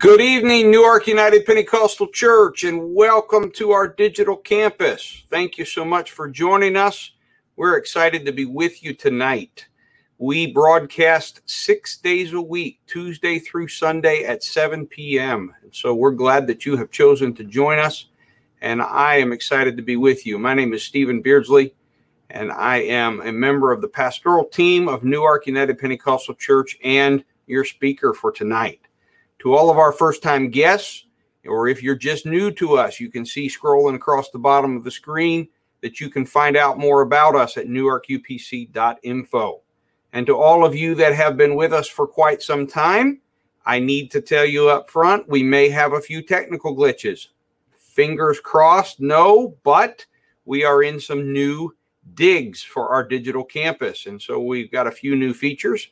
Good evening, Newark United Pentecostal Church, and welcome to our digital campus. Thank you so much for joining us. We're excited to be with you tonight. We broadcast six days a week, Tuesday through Sunday at 7 p.m. So we're glad that you have chosen to join us, and I am excited to be with you. My name is Stephen Beardsley, and I am a member of the pastoral team of Newark United Pentecostal Church and your speaker for tonight. To all of our first time guests, or if you're just new to us, you can see scrolling across the bottom of the screen that you can find out more about us at newarkupc.info. And to all of you that have been with us for quite some time, I need to tell you up front, we may have a few technical glitches. Fingers crossed, no, but we are in some new digs for our digital campus. And so we've got a few new features.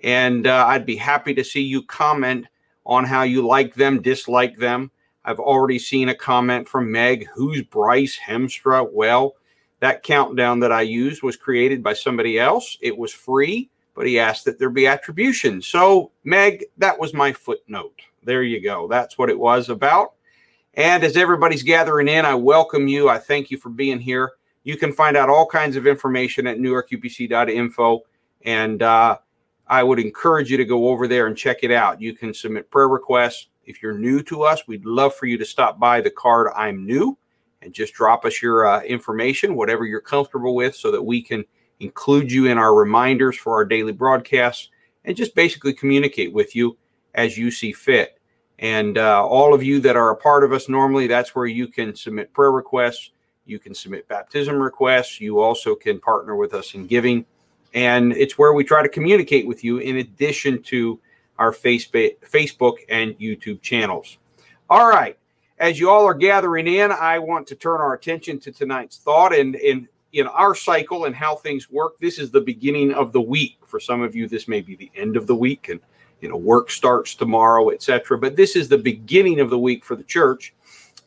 And uh, I'd be happy to see you comment on how you like them, dislike them. I've already seen a comment from Meg, who's Bryce Hemstra? Well, that countdown that I used was created by somebody else. It was free, but he asked that there be attribution. So, Meg, that was my footnote. There you go. That's what it was about. And as everybody's gathering in, I welcome you. I thank you for being here. You can find out all kinds of information at newarkupc.info. And uh, I would encourage you to go over there and check it out. You can submit prayer requests. If you're new to us, we'd love for you to stop by the card I'm new and just drop us your uh, information, whatever you're comfortable with, so that we can include you in our reminders for our daily broadcasts and just basically communicate with you as you see fit. And uh, all of you that are a part of us normally, that's where you can submit prayer requests. You can submit baptism requests. You also can partner with us in giving and it's where we try to communicate with you in addition to our Facebook and YouTube channels. All right. As you all are gathering in, I want to turn our attention to tonight's thought and in our cycle and how things work. This is the beginning of the week. For some of you, this may be the end of the week, and you know work starts tomorrow, etc. But this is the beginning of the week for the church,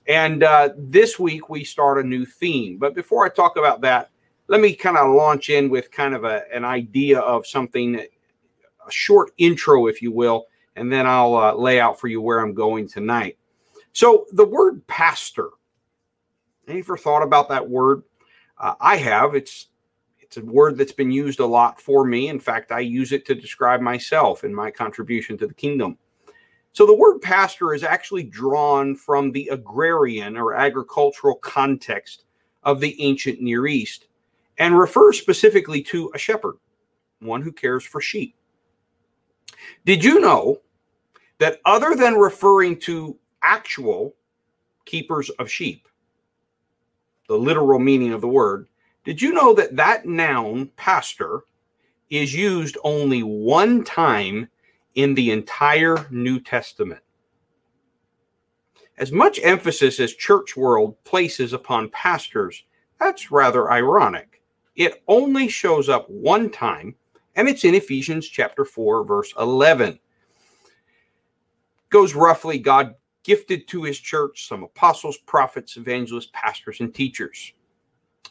and uh, this week we start a new theme. But before I talk about that, let me kind of launch in with kind of a, an idea of something, a short intro, if you will, and then I'll uh, lay out for you where I'm going tonight. So, the word pastor, any ever thought about that word? Uh, I have. It's it's a word that's been used a lot for me. In fact, I use it to describe myself and my contribution to the kingdom. So, the word pastor is actually drawn from the agrarian or agricultural context of the ancient Near East and refers specifically to a shepherd, one who cares for sheep. Did you know that other than referring to actual keepers of sheep, the literal meaning of the word, did you know that that noun, pastor, is used only one time in the entire New Testament? As much emphasis as church world places upon pastors, that's rather ironic. It only shows up one time, and it's in Ephesians chapter 4, verse 11. Goes roughly God gifted to his church some apostles, prophets, evangelists, pastors, and teachers.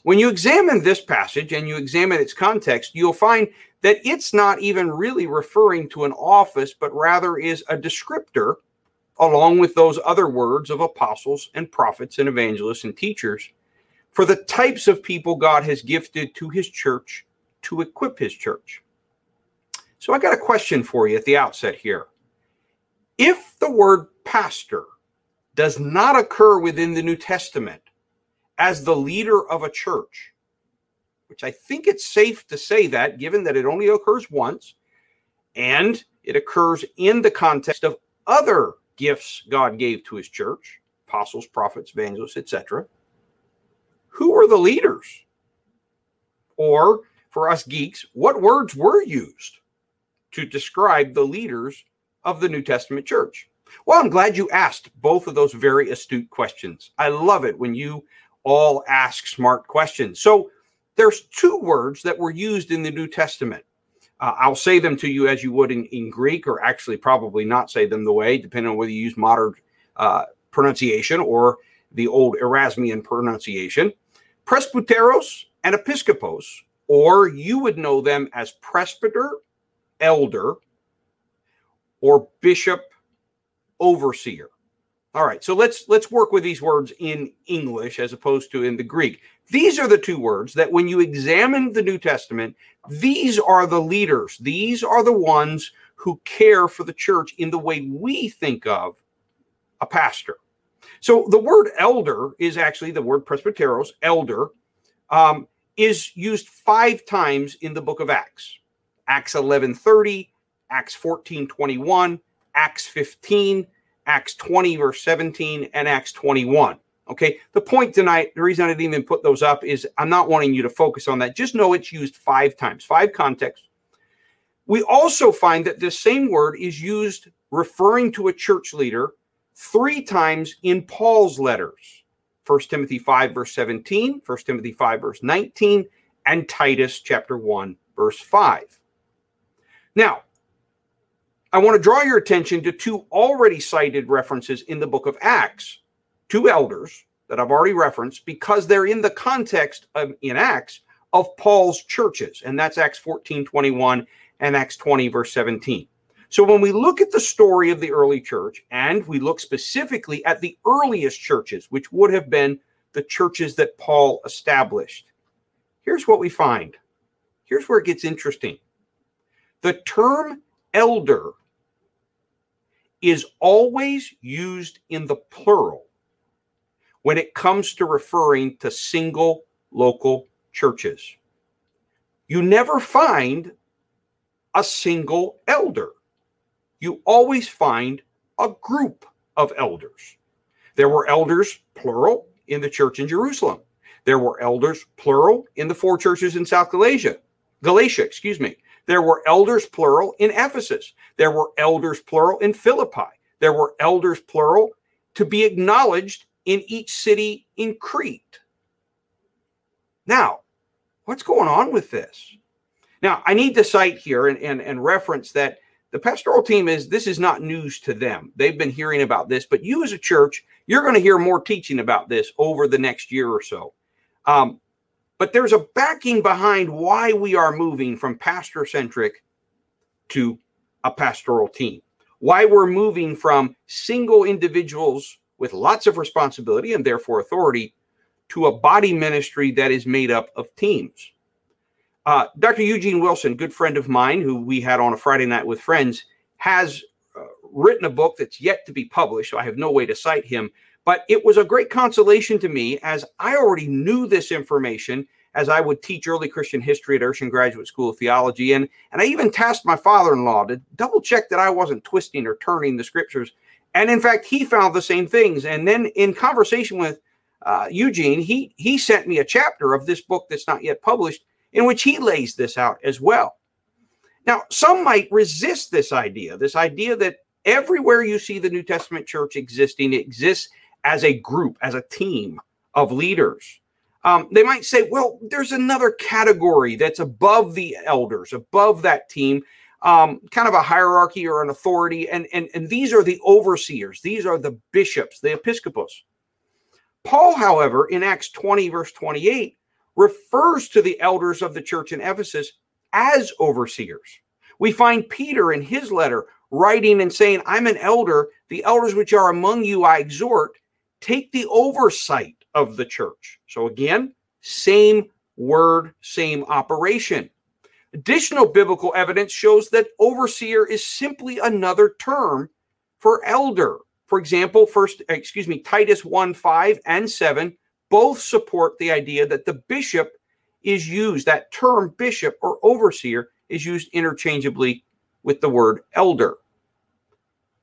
When you examine this passage and you examine its context, you'll find that it's not even really referring to an office, but rather is a descriptor, along with those other words of apostles and prophets and evangelists and teachers for the types of people God has gifted to his church to equip his church. So I got a question for you at the outset here. If the word pastor does not occur within the New Testament as the leader of a church, which I think it's safe to say that given that it only occurs once and it occurs in the context of other gifts God gave to his church, apostles, prophets, evangelists, etc who were the leaders? Or for us geeks, what words were used to describe the leaders of the New Testament church? Well, I'm glad you asked both of those very astute questions. I love it when you all ask smart questions. So there's two words that were used in the New Testament. Uh, I'll say them to you as you would in, in, Greek, or actually probably not say them the way, depending on whether you use modern uh, pronunciation or the old Erasmian pronunciation presbyteros and episcopos, or you would know them as presbyter, elder, or bishop, overseer. All right, so let's let's work with these words in English as opposed to in the Greek. These are the two words that when you examine the New Testament, these are the leaders. These are the ones who care for the church in the way we think of a pastor. So the word elder is actually the word presbyteros, elder, um, is used five times in the book of Acts. Acts 11:30, Acts 14:21, Acts 15, Acts 20 verse 17 and Acts 21. Okay. The point tonight, the reason I didn't even put those up is I'm not wanting you to focus on that. Just know it's used five times, five contexts. We also find that this same word is used referring to a church leader three times in Paul's letters 1 Timothy 5, verse 17, 1 Timothy 5, verse 19, and Titus chapter 1, verse 5. Now, I want to draw your attention to two already cited references in the book of Acts, two elders that I've already referenced because they're in the context of in Acts of Paul's churches, and that's Acts 14, 21 and Acts 20, verse 17. So when we look at the story of the early church and we look specifically at the earliest churches, which would have been the churches that Paul established, here's what we find. Here's where it gets interesting. The term elder is always used in the plural when it comes to referring to single local churches. You never find a single elder you always find a group of elders. There were elders, plural, in the church in Jerusalem. There were elders, plural, in the four churches in South Galatia. Galatia, excuse me. There were elders, plural, in Ephesus. There were elders, plural, in Philippi. There were elders, plural, to be acknowledged in each city in Crete. Now, what's going on with this? Now, I need to cite here and, and, and reference that the pastoral team is this is not news to them. They've been hearing about this, but you as a church, you're going to hear more teaching about this over the next year or so. Um, but there's a backing behind why we are moving from pastor centric to a pastoral team, why we're moving from single individuals with lots of responsibility and therefore authority to a body ministry that is made up of teams. Uh, Dr. Eugene Wilson, good friend of mine who we had on a Friday night with friends, has uh, written a book that's yet to be published. So I have no way to cite him, but it was a great consolation to me as I already knew this information as I would teach early Christian history at Urshan Graduate School of Theology. And, and I even tasked my father in law to double check that I wasn't twisting or turning the scriptures. And in fact, he found the same things. And then in conversation with uh, Eugene, he, he sent me a chapter of this book that's not yet published in which he lays this out as well. Now, some might resist this idea, this idea that everywhere you see the New Testament church existing, it exists as a group, as a team of leaders. Um, they might say, well, there's another category that's above the elders, above that team, um, kind of a hierarchy or an authority. And, and, and these are the overseers, these are the bishops, the episcopos. Paul, however, in Acts 20, verse 28, refers to the elders of the church in Ephesus as overseers. We find Peter in his letter writing and saying, I'm an elder. The elders which are among you, I exhort, take the oversight of the church. So again, same word, same operation. Additional biblical evidence shows that overseer is simply another term for elder. For example, first, excuse me, Titus 1 5 and 7 both support the idea that the bishop is used, that term bishop or overseer is used interchangeably with the word elder.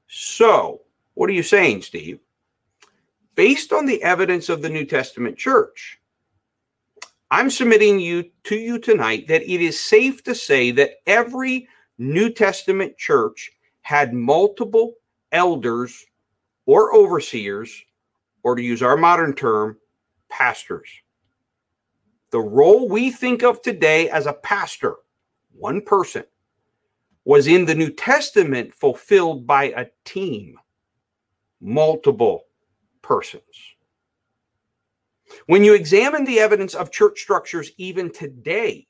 So, what are you saying, Steve? Based on the evidence of the New Testament church, I'm submitting you to you tonight that it is safe to say that every New Testament church had multiple elders or overseers, or to use our modern term, pastors. The role we think of today as a pastor, one person, was in the New Testament fulfilled by a team, multiple persons. When you examine the evidence of church structures even today,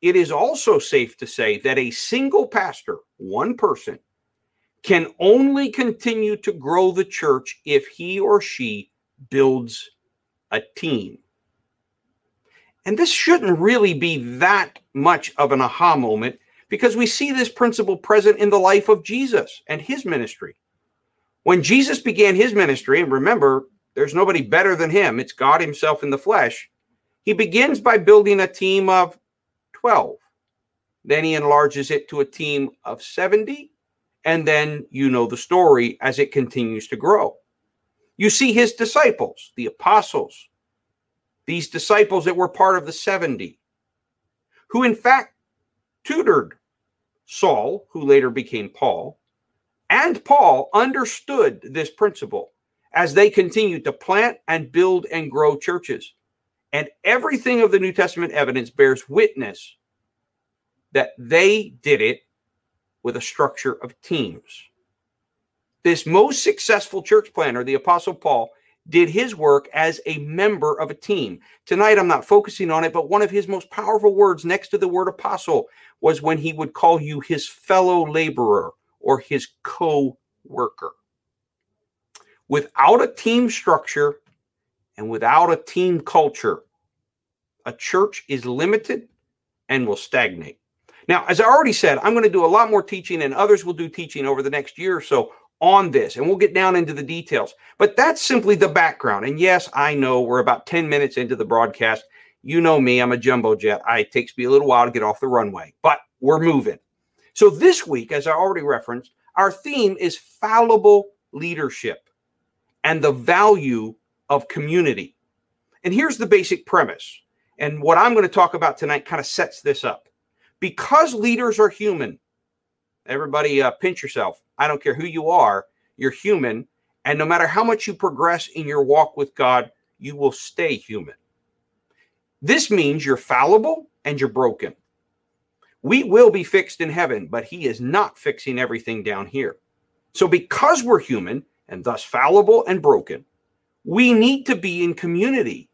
it is also safe to say that a single pastor, one person, can only continue to grow the church if he or she builds a team. And this shouldn't really be that much of an aha moment because we see this principle present in the life of Jesus and his ministry. When Jesus began his ministry, and remember, there's nobody better than him, it's God himself in the flesh, he begins by building a team of 12. Then he enlarges it to a team of 70. And then you know the story as it continues to grow. You see his disciples, the apostles, these disciples that were part of the 70, who in fact tutored Saul, who later became Paul, and Paul understood this principle as they continued to plant and build and grow churches. And everything of the New Testament evidence bears witness that they did it with a structure of teams. This most successful church planner, the Apostle Paul, did his work as a member of a team. Tonight, I'm not focusing on it, but one of his most powerful words next to the word apostle was when he would call you his fellow laborer or his co worker. Without a team structure and without a team culture, a church is limited and will stagnate. Now, as I already said, I'm going to do a lot more teaching, and others will do teaching over the next year or so on this, and we'll get down into the details. But that's simply the background. And yes, I know we're about 10 minutes into the broadcast. You know me, I'm a jumbo jet. I, it takes me a little while to get off the runway, but we're moving. So this week, as I already referenced, our theme is fallible leadership and the value of community. And here's the basic premise. And what I'm going to talk about tonight kind of sets this up. Because leaders are human, everybody uh, pinch yourself. I don't care who you are, you're human. And no matter how much you progress in your walk with God, you will stay human. This means you're fallible and you're broken. We will be fixed in heaven, but He is not fixing everything down here. So, because we're human and thus fallible and broken, we need to be in community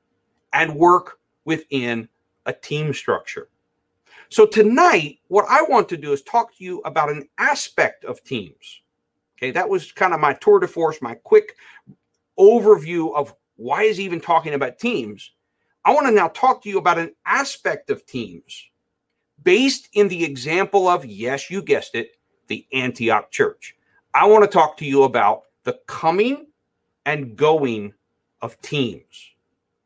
and work within a team structure. So, tonight, what I want to do is talk to you about an aspect of teams. Okay, that was kind of my tour de force, my quick overview of why is he even talking about teams. I want to now talk to you about an aspect of teams based in the example of, yes, you guessed it, the Antioch church. I want to talk to you about the coming and going of teams.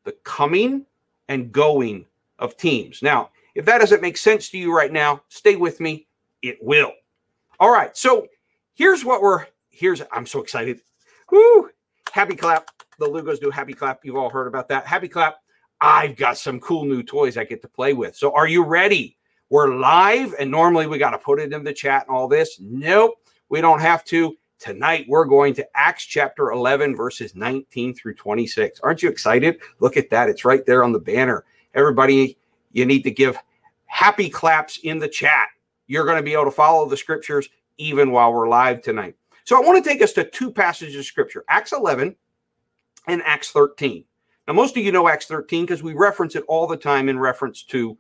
The coming and going of teams. Now, if that doesn't make sense to you right now, stay with me. It will. All right. So here's what we're here's I'm so excited. Woo! Happy clap. The Lugos do happy clap. You've all heard about that. Happy clap. I've got some cool new toys I get to play with. So are you ready? We're live, and normally we got to put it in the chat and all this. Nope, we don't have to. Tonight we're going to Acts chapter 11, verses 19 through 26. Aren't you excited? Look at that. It's right there on the banner. Everybody, you need to give happy claps in the chat. You're going to be able to follow the scriptures even while we're live tonight. So I want to take us to two passages of scripture Acts 11 and Acts 13. Now, most of you know Acts 13 because we reference it all the time in reference to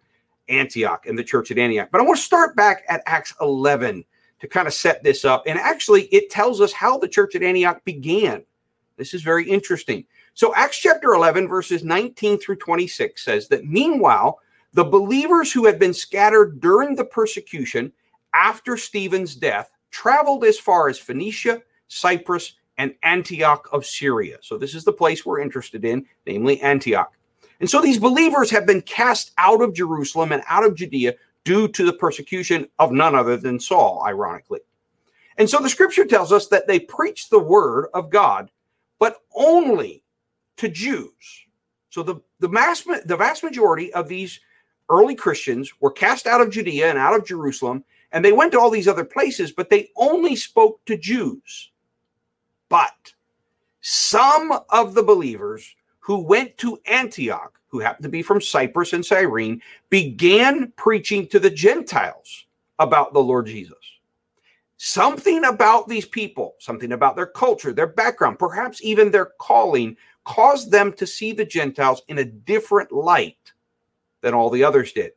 Antioch and the church at Antioch. But I want to start back at Acts 11 to kind of set this up. And actually, it tells us how the church at Antioch began. This is very interesting. So, Acts chapter 11, verses 19 through 26 says that meanwhile, the believers who had been scattered during the persecution after Stephen's death traveled as far as Phoenicia, Cyprus, and Antioch of Syria. So, this is the place we're interested in, namely Antioch. And so, these believers have been cast out of Jerusalem and out of Judea due to the persecution of none other than Saul, ironically. And so, the scripture tells us that they preached the word of God, but only to Jews. So, the, the, mass, the vast majority of these early Christians were cast out of Judea and out of Jerusalem, and they went to all these other places, but they only spoke to Jews. But some of the believers who went to Antioch, who happened to be from Cyprus and Cyrene, began preaching to the Gentiles about the Lord Jesus. Something about these people, something about their culture, their background, perhaps even their calling, caused them to see the Gentiles in a different light than all the others did.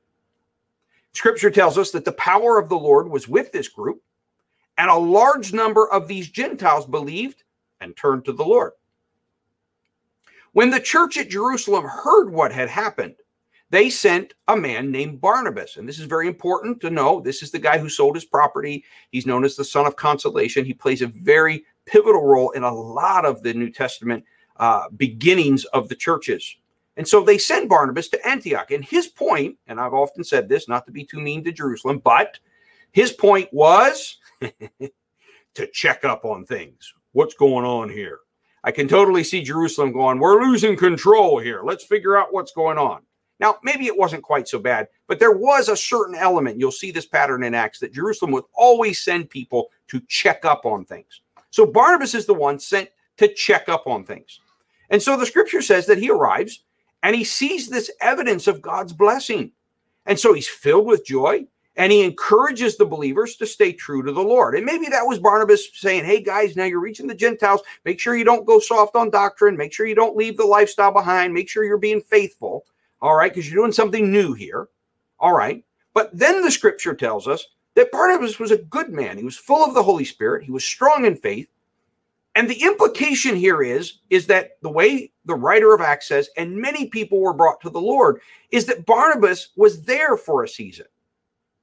Scripture tells us that the power of the Lord was with this group And a large number of these Gentiles believed and turned to the Lord. When the church at Jerusalem heard what had happened, they sent a man named Barnabas. And this is very important to know. This is the guy who sold his property. He's known as the son of consolation. He plays a very pivotal role in a lot of the New Testament uh, beginnings of the churches. And so they sent Barnabas to Antioch. And his point, and I've often said this, not to be too mean to Jerusalem, but his point was to check up on things. What's going on here? I can totally see Jerusalem going, We're losing control here. Let's figure out what's going on. Now, maybe it wasn't quite so bad, but there was a certain element. You'll see this pattern in Acts that Jerusalem would always send people to check up on things. So Barnabas is the one sent to check up on things. And so the scripture says that he arrives and he sees this evidence of God's blessing. And so he's filled with joy and he encourages the believers to stay true to the Lord. And maybe that was Barnabas saying, Hey guys, now you're reaching the Gentiles. Make sure you don't go soft on doctrine. Make sure you don't leave the lifestyle behind. Make sure you're being faithful. All right, because you're doing something new here. All right. But then the scripture tells us that Barnabas was a good man. He was full of the Holy Spirit. He was strong in faith. And the implication here is, is that the way the writer of Acts says, and many people were brought to the Lord, is that Barnabas was there for a season.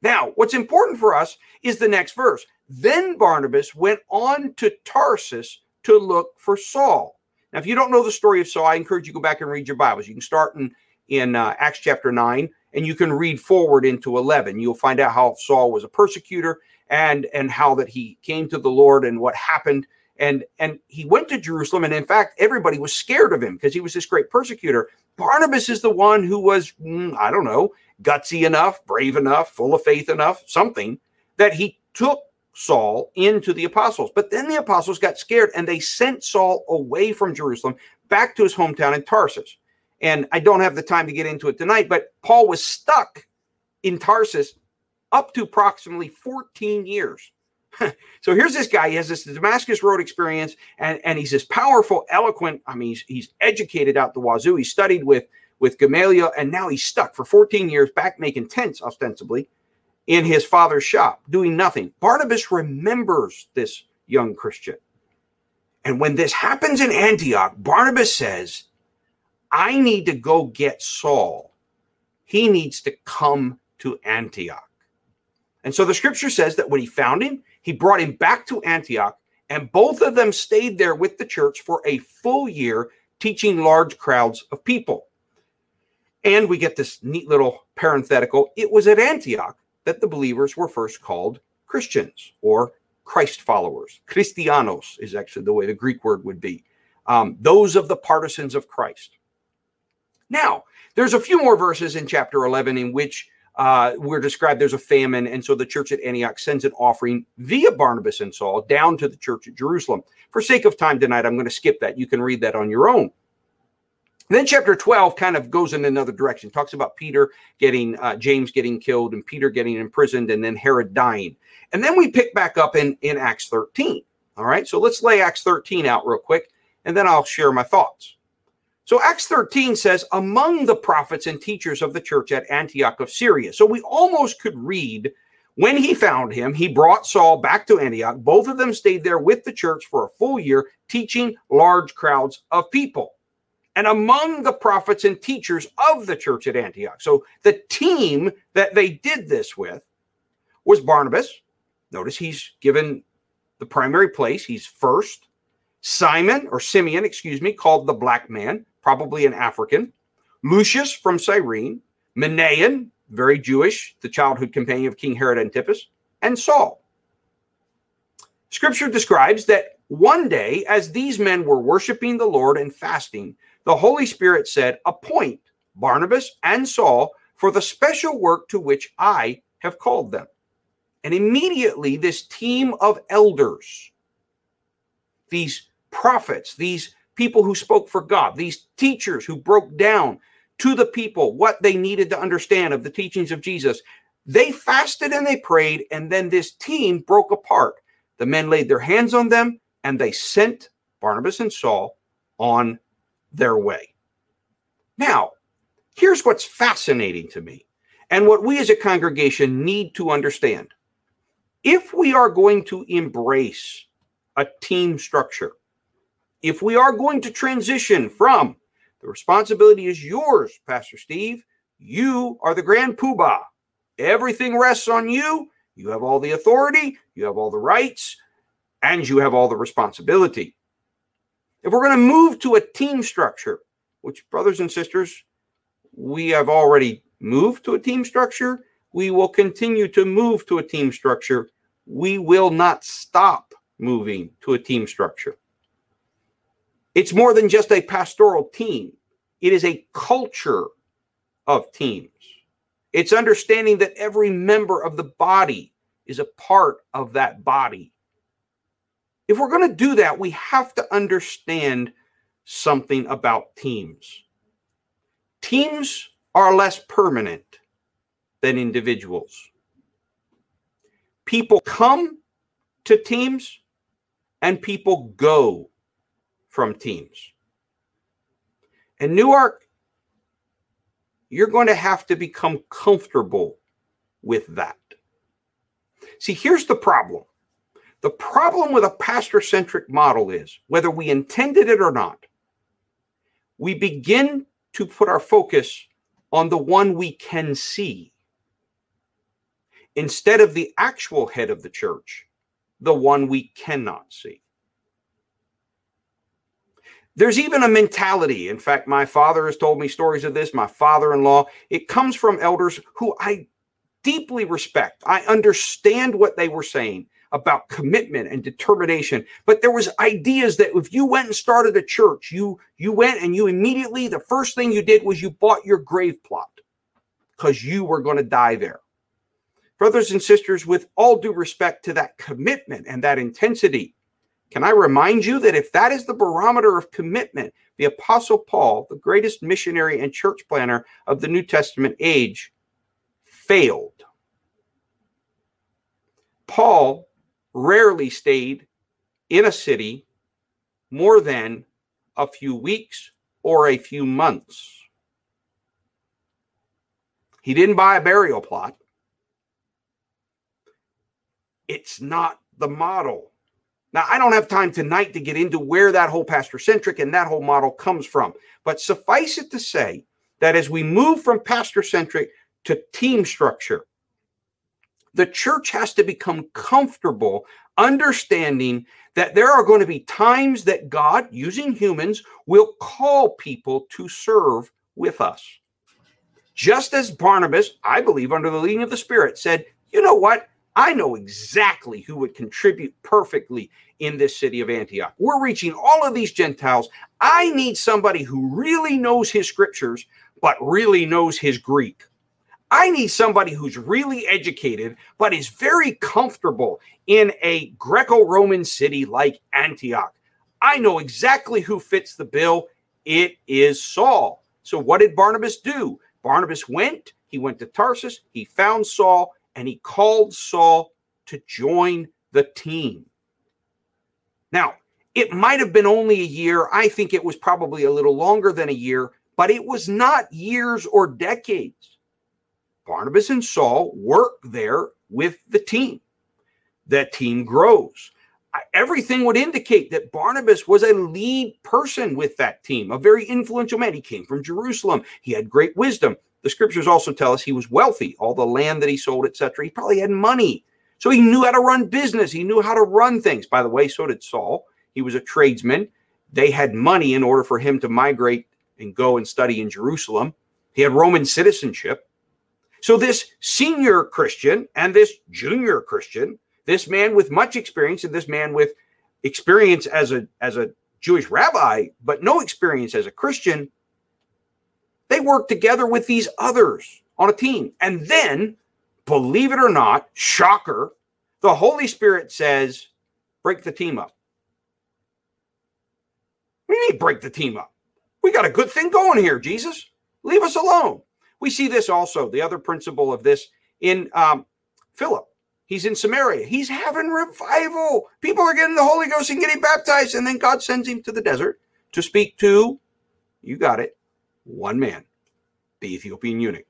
Now, what's important for us is the next verse. Then Barnabas went on to Tarsus to look for Saul. Now, if you don't know the story of Saul, I encourage you to go back and read your Bibles. You can start in, in uh, Acts chapter 9 and you can read forward into 11. You'll find out how Saul was a persecutor and, and how that he came to the Lord and what happened and and he went to Jerusalem, and in fact, everybody was scared of him because he was this great persecutor. Barnabas is the one who was, mm, I don't know, gutsy enough, brave enough, full of faith enough, something that he took Saul into the apostles. But then the apostles got scared and they sent Saul away from Jerusalem back to his hometown in Tarsus. And I don't have the time to get into it tonight, but Paul was stuck in Tarsus up to approximately 14 years. so here's this guy. He has this Damascus Road experience, and, and he's this powerful, eloquent. I mean, he's, he's educated out the wazoo. He studied with with Gamaliel, and now he's stuck for 14 years back making tents, ostensibly, in his father's shop, doing nothing. Barnabas remembers this young Christian. And when this happens in Antioch, Barnabas says, I need to go get Saul. He needs to come to Antioch. And so the scripture says that when he found him, he brought him back to Antioch, and both of them stayed there with the church for a full year, teaching large crowds of people. And we get this neat little parenthetical. It was at Antioch that the believers were first called Christians or Christ followers. Christianos is actually the way the Greek word would be. Um, those of the partisans of Christ. Now, there's a few more verses in chapter 11 in which uh, we're described there's a famine, and so the church at Antioch sends an offering via Barnabas and Saul down to the church at Jerusalem. For sake of time tonight, I'm going to skip that. You can read that on your own. then chapter 12 kind of goes in another direction. Talks about Peter getting uh, James getting killed and Peter getting imprisoned and then Herod dying. And then we pick back up in in Acts 13. All right, so let's lay Acts 13 out real quick, and then I'll share my thoughts. So Acts 13 says, among the prophets and teachers of the church at Antioch of Syria. So we almost could read, when he found him, he brought Saul back to Antioch. Both of them stayed there with the church for a full year, teaching large crowds of people. And among the prophets and teachers of the church at Antioch. So the team that they did this with was Barnabas. Notice he's given the primary place, he's first. Simon or Simeon, excuse me, called the black man probably an African, Lucius from Cyrene, Manaen, very Jewish, the childhood companion of King Herod Antipas, and Saul. Scripture describes that one day, as these men were worshiping the Lord and fasting, the Holy Spirit said, Appoint Barnabas and Saul for the special work to which I have called them. And immediately, this team of elders, these prophets, these people who spoke for God, these teachers who broke down to the people what they needed to understand of the teachings of Jesus. They fasted and they prayed, and then this team broke apart. The men laid their hands on them and they sent Barnabas and Saul on their way. Now, here's what's fascinating to me and what we as a congregation need to understand. if we are going to embrace a team structure, if we are going to transition from the responsibility is yours, Pastor Steve, you are the grand poobah. Everything rests on you. You have all the authority, you have all the rights, and you have all the responsibility. If we're going to move to a team structure, which, brothers and sisters, we have already moved to a team structure, we will continue to move to a team structure. We will not stop moving to a team structure. It's more than just a pastoral team, it is a culture of teams. It's understanding that every member of the body is a part of that body. If we're going to do that, we have to understand something about teams. Teams are less permanent than individuals. People come to teams and people go from teams. And Newark, you're going to have to become comfortable with that. See, here's the problem. The problem with a pastor centric model is whether we intended it or not, we begin to put our focus on the one we can see instead of the actual head of the church, the one we cannot see. There's even a mentality. In fact, my father has told me stories of this, my father in law. It comes from elders who I deeply respect. I understand what they were saying about commitment and determination but there was ideas that if you went and started a church you you went and you immediately the first thing you did was you bought your grave plot because you were going to die there brothers and sisters with all due respect to that commitment and that intensity can I remind you that if that is the barometer of commitment, the Apostle Paul, the greatest missionary and church planner of the New Testament age, failed. Paul rarely stayed in a city more than a few weeks or a few months. He didn't buy a burial plot. It's not the model now, I don't have time tonight to get into where that whole pastor centric and that whole model comes from, but suffice it to say that as we move from pastor centric to team structure, the church has to become comfortable understanding that there are going to be times that God, using humans, will call people to serve with us. Just as Barnabas, I believe, under the leading of the Spirit, said, You know what? I know exactly who would contribute perfectly in this city of Antioch. We're reaching all of these Gentiles. I need somebody who really knows his scriptures, but really knows his Greek. I need somebody who's really educated, but is very comfortable in a Greco Roman city like Antioch. I know exactly who fits the bill. It is Saul. So, what did Barnabas do? Barnabas went, he went to Tarsus, he found Saul, and he called Saul to join the team. Now, it might have been only a year. I think it was probably a little longer than a year, but it was not years or decades. Barnabas and Saul work there with the team. That team grows. Everything would indicate that Barnabas was a lead person with that team, a very influential man. He came from Jerusalem. He had great wisdom. The scriptures also tell us he was wealthy, all the land that he sold, etc. He probably had money. So he knew how to run business. He knew how to run things. By the way, so did Saul. He was a tradesman. They had money in order for him to migrate and go and study in Jerusalem. He had Roman citizenship. So this senior Christian and this junior Christian, this man with much experience and this man with experience as a as a Jewish rabbi, but no experience as a Christian, they work together with these others on a team. And then, believe it or not, shocker, the Holy Spirit says, break the team up. We need break the team up. We got a good thing going here, Jesus. Leave us alone. We see this also, the other principle of this in um, Philip. He's in Samaria. He's having revival. People are getting the Holy Ghost and getting baptized. And then God sends him to the desert to speak to, you got it, one man, the Ethiopian eunuch.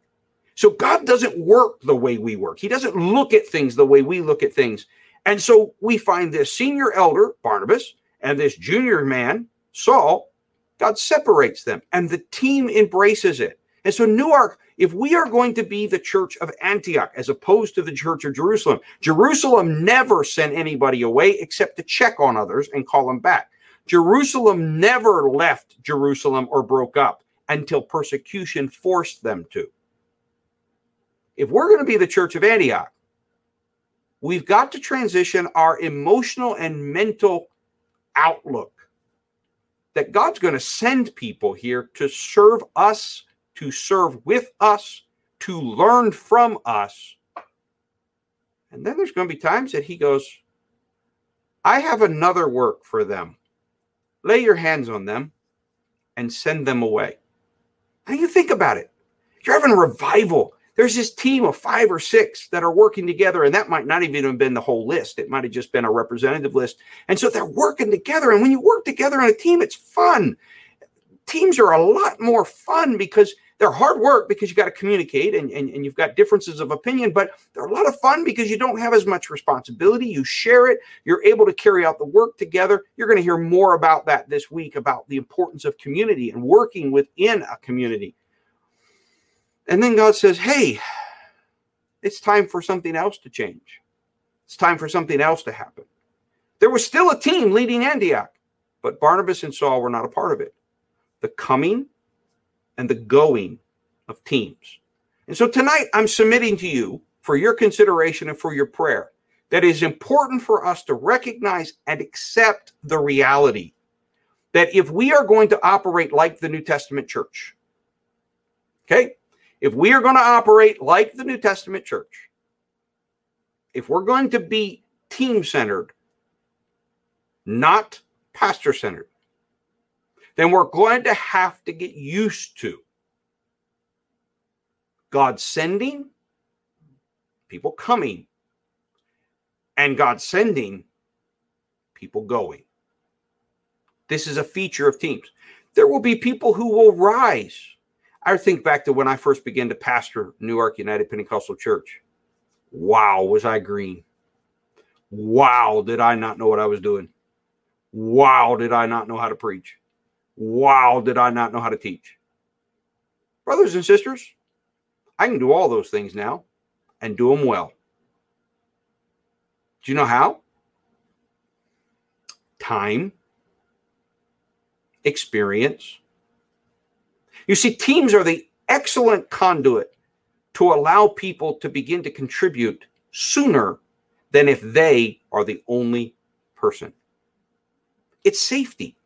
So God doesn't work the way we work. He doesn't look at things the way we look at things. And so we find this senior elder, Barnabas, and this junior man, Saul, God separates them and the team embraces it. And so Newark, if we are going to be the church of Antioch as opposed to the church of Jerusalem, Jerusalem never sent anybody away except to check on others and call them back. Jerusalem never left Jerusalem or broke up until persecution forced them to. If we're going to be the church of Antioch, we've got to transition our emotional and mental outlook that God's going to send people here to serve us to serve with us, to learn from us. And then there's going to be times that he goes, I have another work for them. Lay your hands on them and send them away. Now you think about it. You're having a revival. There's this team of five or six that are working together, and that might not even have been the whole list. It might have just been a representative list. And so they're working together. And when you work together on a team, it's fun. Teams are a lot more fun because they're hard work because you got to communicate and, and, and you've got differences of opinion, but they're a lot of fun because you don't have as much responsibility. You share it, you're able to carry out the work together. You're going to hear more about that this week about the importance of community and working within a community. And then God says, Hey, it's time for something else to change. It's time for something else to happen. There was still a team leading Antioch, but Barnabas and Saul were not a part of it. The coming and the going of teams. And so tonight I'm submitting to you for your consideration and for your prayer that is important for us to recognize and accept the reality that if we are going to operate like the New Testament church, okay, if we are going to operate like the New Testament church, if we're going to be team centered, not pastor centered, then we're going to have to get used to God sending, people coming, and God sending, people going. This is a feature of teams. There will be people who will rise. I think back to when I first began to pastor Newark United Pentecostal Church. Wow, was I green? Wow, did I not know what I was doing? Wow, did I not know how to preach? Wow, did I not know how to teach? Brothers and sisters, I can do all those things now and do them well. Do you know how? Time, experience. You see, teams are the excellent conduit to allow people to begin to contribute sooner than if they are the only person. It's safety.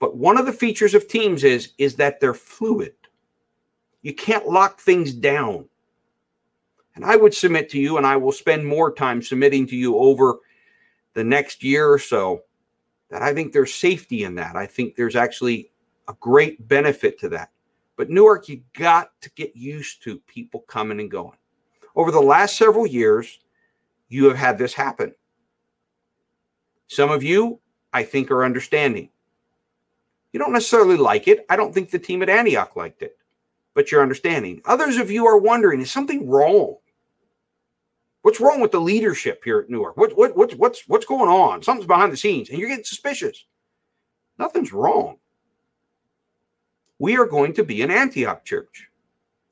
But one of the features of teams is is that they're fluid. You can't lock things down. And I would submit to you, and I will spend more time submitting to you over the next year or so, that I think there's safety in that. I think there's actually a great benefit to that. But Newark, you got to get used to people coming and going. Over the last several years, you have had this happen. Some of you, I think, are understanding. You don't necessarily like it. I don't think the team at Antioch liked it, but you're understanding. Others of you are wondering, is something wrong? What's wrong with the leadership here at Newark? What, what, what, what's, what's going on? Something's behind the scenes, and you're getting suspicious. Nothing's wrong. We are going to be an Antioch church.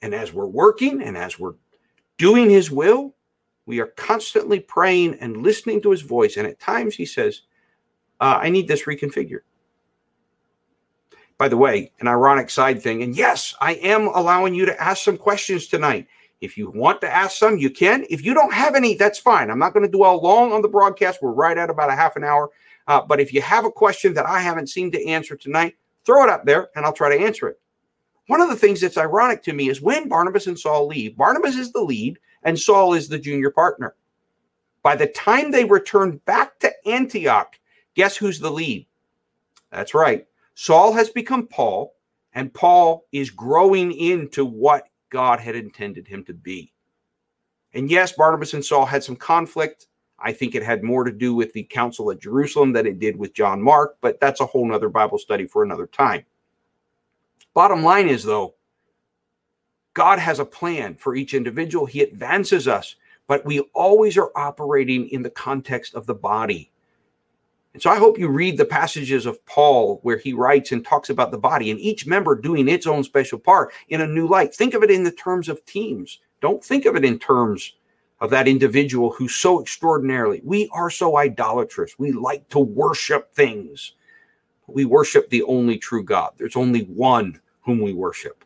And as we're working and as we're doing his will, we are constantly praying and listening to his voice. And at times he says, uh, I need this reconfigured by the way, an ironic side thing. And yes, I am allowing you to ask some questions tonight. If you want to ask some, you can. If you don't have any, that's fine. I'm not going to dwell long on the broadcast. We're right at about a half an hour. Uh, but if you have a question that I haven't seemed to answer tonight, throw it up there and I'll try to answer it. One of the things that's ironic to me is when Barnabas and Saul leave, Barnabas is the lead and Saul is the junior partner. By the time they return back to Antioch, guess who's the lead? That's right. Saul has become Paul, and Paul is growing into what God had intended him to be. And yes, Barnabas and Saul had some conflict. I think it had more to do with the council at Jerusalem than it did with John Mark, but that's a whole nother Bible study for another time. Bottom line is, though, God has a plan for each individual. He advances us, but we always are operating in the context of the body. And so I hope you read the passages of Paul where he writes and talks about the body and each member doing its own special part in a new light. Think of it in the terms of teams. Don't think of it in terms of that individual who's so extraordinarily. We are so idolatrous. We like to worship things. We worship the only true God. There's only one whom we worship.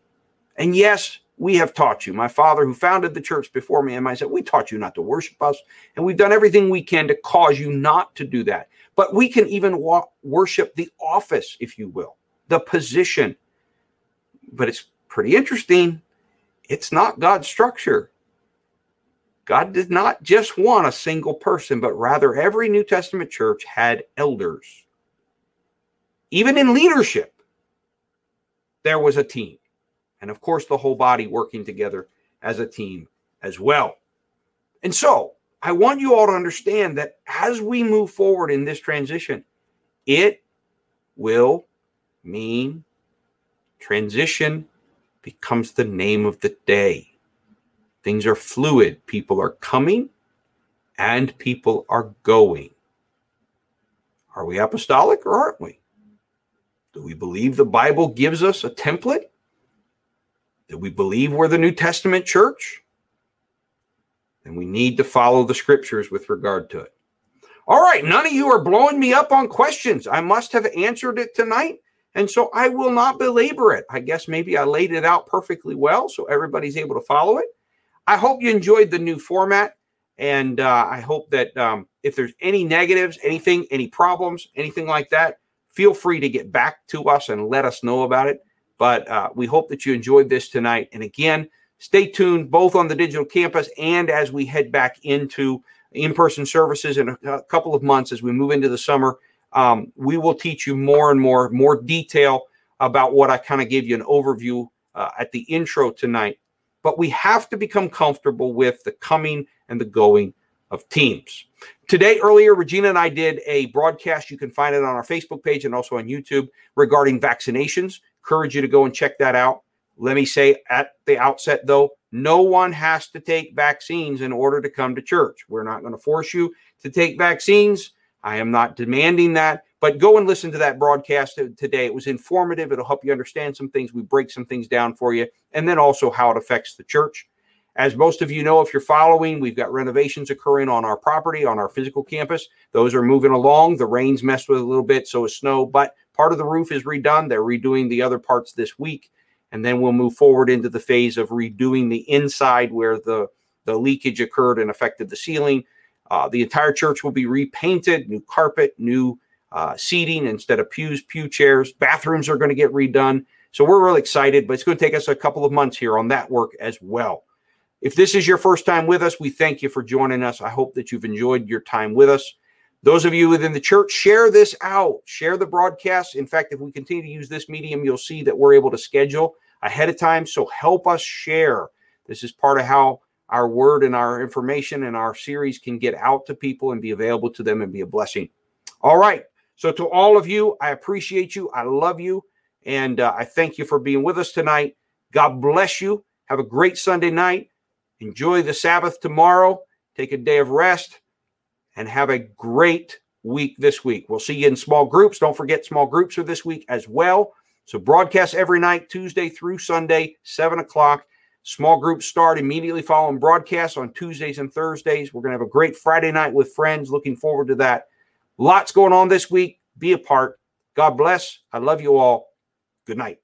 And yes, we have taught you. My father, who founded the church before me, and I said, We taught you not to worship us. And we've done everything we can to cause you not to do that. But we can even wa- worship the office, if you will, the position. But it's pretty interesting. It's not God's structure. God did not just want a single person, but rather every New Testament church had elders. Even in leadership, there was a team. And of course, the whole body working together as a team as well. And so I want you all to understand that as we move forward in this transition, it will mean transition becomes the name of the day. Things are fluid. People are coming and people are going. Are we apostolic or aren't we? Do we believe the Bible gives us a template? Do we believe we're the New Testament church? Then we need to follow the scriptures with regard to it. All right, none of you are blowing me up on questions. I must have answered it tonight. And so I will not belabor it. I guess maybe I laid it out perfectly well so everybody's able to follow it. I hope you enjoyed the new format. And uh, I hope that um, if there's any negatives, anything, any problems, anything like that, feel free to get back to us and let us know about it. But uh, we hope that you enjoyed this tonight. And again, stay tuned both on the digital campus and as we head back into in person services in a, a, couple of months as we move into the summer. Um, we will teach you more and more, more detail about what I kind of gave you an overview uh, at the intro tonight but we have to become comfortable with the coming and the going of teams. Today, earlier, Regina and I did a broadcast. You can find it on our Facebook page and also on YouTube regarding vaccinations. Encourage you to go and check that out. Let me say at the outset, though, no one has to take vaccines in order to come to church. We're not going to force you to take vaccines. I am not demanding that, but go and listen to that broadcast today. It was informative. It'll help you understand some things. We break some things down for you, and then also how it affects the church. As most of you know, if you're following, we've got renovations occurring on our property, on our physical campus. Those are moving along. The rains messed with a little bit, so is snow, but part of the roof is redone. They're redoing the other parts this week. And then we'll move forward into the phase of redoing the inside where the, the leakage occurred and affected the ceiling. Uh, the entire church will be repainted, new carpet, new uh, seating instead of pews, pew chairs. Bathrooms are going to get redone. So we're really excited, but it's going to take us a couple of months here on that work as well. If this is your first time with us, we thank you for joining us. I hope that you've enjoyed your time with us. Those of you within the church, share this out, share the broadcast. In fact, if we continue to use this medium, you'll see that we're able to schedule ahead of time. So help us share. This is part of how our word and our information and our series can get out to people and be available to them and be a blessing. All right. So, to all of you, I appreciate you. I love you. And uh, I thank you for being with us tonight. God bless you. Have a great Sunday night. Enjoy the Sabbath tomorrow. Take a day of rest and have a great week this week. We'll see you in small groups. Don't forget, small groups are this week as well. So, broadcast every night, Tuesday through Sunday, 7 o'clock. Small groups start immediately following broadcasts on Tuesdays and Thursdays. We're going to have a great Friday night with friends. Looking forward to that. Lots going on this week. Be a part. God bless. I love you all. Good night.